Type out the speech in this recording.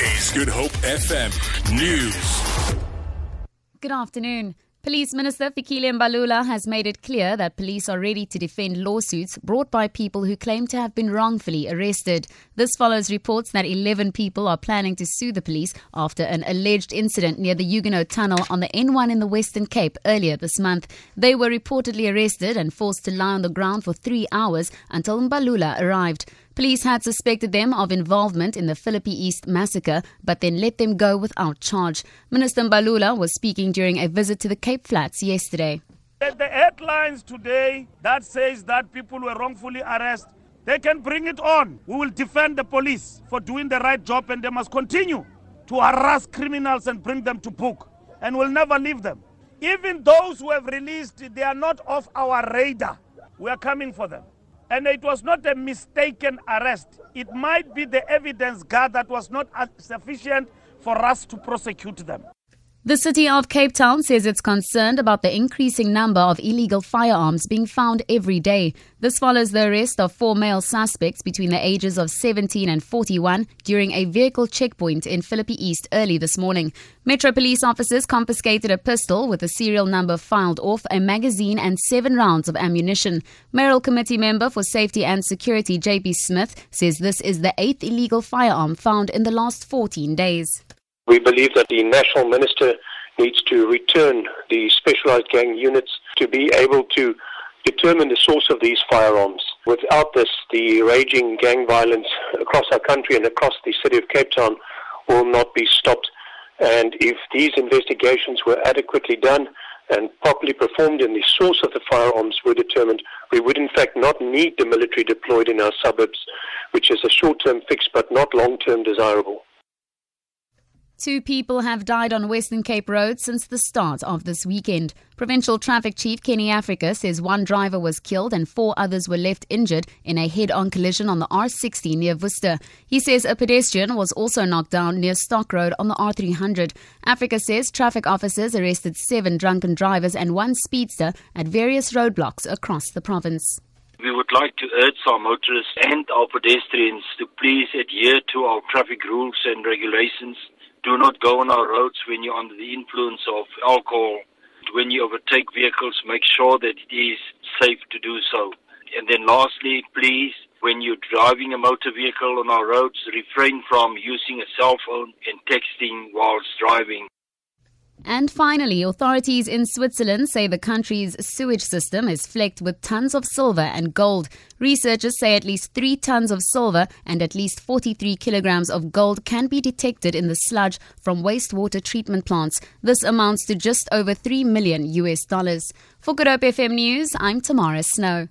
Is Good Hope FM News. Good afternoon. Police Minister Fikile Mbalula has made it clear that police are ready to defend lawsuits brought by people who claim to have been wrongfully arrested. This follows reports that 11 people are planning to sue the police after an alleged incident near the Huguenot Tunnel on the N1 in the Western Cape earlier this month. They were reportedly arrested and forced to lie on the ground for three hours until Mbalula arrived. Police had suspected them of involvement in the Philippi East massacre, but then let them go without charge. Minister Mbalula was speaking during a visit to the Cape Flats yesterday. The headlines today that says that people were wrongfully arrested, they can bring it on. We will defend the police for doing the right job and they must continue to harass criminals and bring them to book. And we'll never leave them. Even those who have released, they are not off our radar. We are coming for them. And it was not a mistaken arrest. It might be the evidence that was not sufficient for us to prosecute them. The city of Cape Town says it's concerned about the increasing number of illegal firearms being found every day. This follows the arrest of four male suspects between the ages of 17 and 41 during a vehicle checkpoint in Philippi East early this morning. Metro police officers confiscated a pistol with a serial number filed off, a magazine, and seven rounds of ammunition. Mayoral Committee member for Safety and Security JP Smith says this is the eighth illegal firearm found in the last 14 days. We believe that the national minister needs to return the specialized gang units to be able to determine the source of these firearms. Without this, the raging gang violence across our country and across the city of Cape Town will not be stopped. And if these investigations were adequately done and properly performed and the source of the firearms were determined, we would in fact not need the military deployed in our suburbs, which is a short-term fix but not long-term desirable. Two people have died on Western Cape Road since the start of this weekend. Provincial Traffic Chief Kenny Africa says one driver was killed and four others were left injured in a head on collision on the R60 near Worcester. He says a pedestrian was also knocked down near Stock Road on the R300. Africa says traffic officers arrested seven drunken drivers and one speedster at various roadblocks across the province. We would like to urge our motorists and our pedestrians to please adhere to our traffic rules and regulations do not go on our roads when you're under the influence of alcohol. When you overtake vehicles, make sure that it is safe to do so. And then lastly, please, when you're driving a motor vehicle on our roads, refrain from using a cell phone and texting whilst driving. And finally, authorities in Switzerland say the country's sewage system is flecked with tons of silver and gold. Researchers say at least three tons of silver and at least 43 kilograms of gold can be detected in the sludge from wastewater treatment plants. This amounts to just over 3 million US dollars. For Good Hope FM News, I'm Tamara Snow.